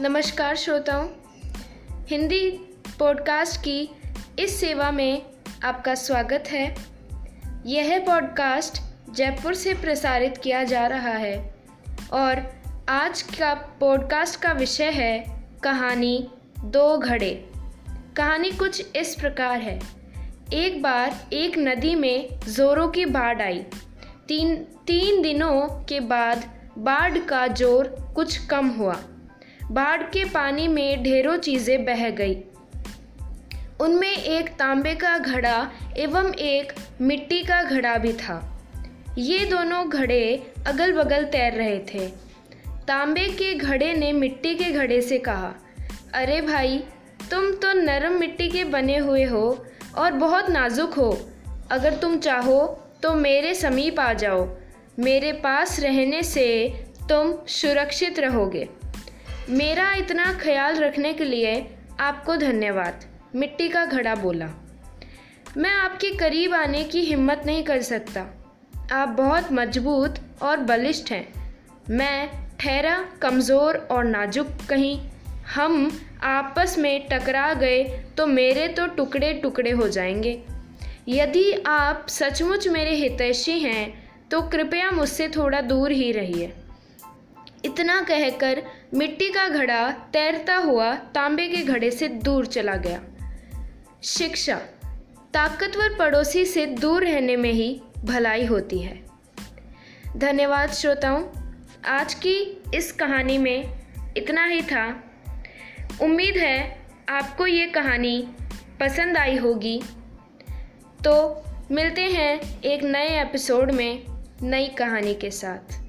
नमस्कार श्रोताओं। हिंदी पॉडकास्ट की इस सेवा में आपका स्वागत है। यह पॉडकास्ट जयपुर से प्रसारित किया जा रहा है और आज का पॉडकास्ट का विषय है कहानी दो घड़े। कहानी कुछ इस प्रकार है। एक बार एक नदी में ज़ोरों की बाढ़ आई। तीन तीन दिनों के बाद बाढ़ का ज़ोर कुछ कम हुआ। बाढ़ के पानी में ढेरों चीज़ें बह गई। उनमें एक तांबे का घड़ा एवं एक मिट्टी का घड़ा भी था। ये दोनों घड़े अगल बगल तैर रहे थे। तांबे के घड़े ने मिट्टी के घड़े से कहा, अरे भाई, तुम तो नरम मिट्टी के बने हुए हो और बहुत नाजुक हो। अगर तुम चाहो तो मेरे समीप आ जाओ। मेरे पास रहने से तुम सुरक्षित रहोगे। मेरा इतना ख्याल रखने के लिए आपको धन्यवाद। मिट्टी का घड़ा बोला। मैं आपके करीब आने की हिम्मत नहीं कर सकता। आप बहुत मज़बूत और बलिष्ठ हैं। मैं ठहरा, कमज़ोर और नाजुक कहीं। हम आपस में टकरा गए तो मेरे तो टुकड़े टुकड़े हो जाएँगे। यदि आप सचमुच मेरे हितैषी हैं तो कृपया मुझसे थोड़ा दूर ही रहिए। इतना कहकर मिट्टी का घड़ा तैरता हुआ तांबे के घड़े से दूर चला गया। शिक्षा, ताकतवर पड़ोसी से दूर रहने में ही भलाई होती है। धन्यवाद श्रोताओं, आज की इस कहानी में इतना ही था। उम्मीद है आपको ये कहानी पसंद आई होगी। तो मिलते हैं एक नए एपिसोड में नई कहानी के साथ।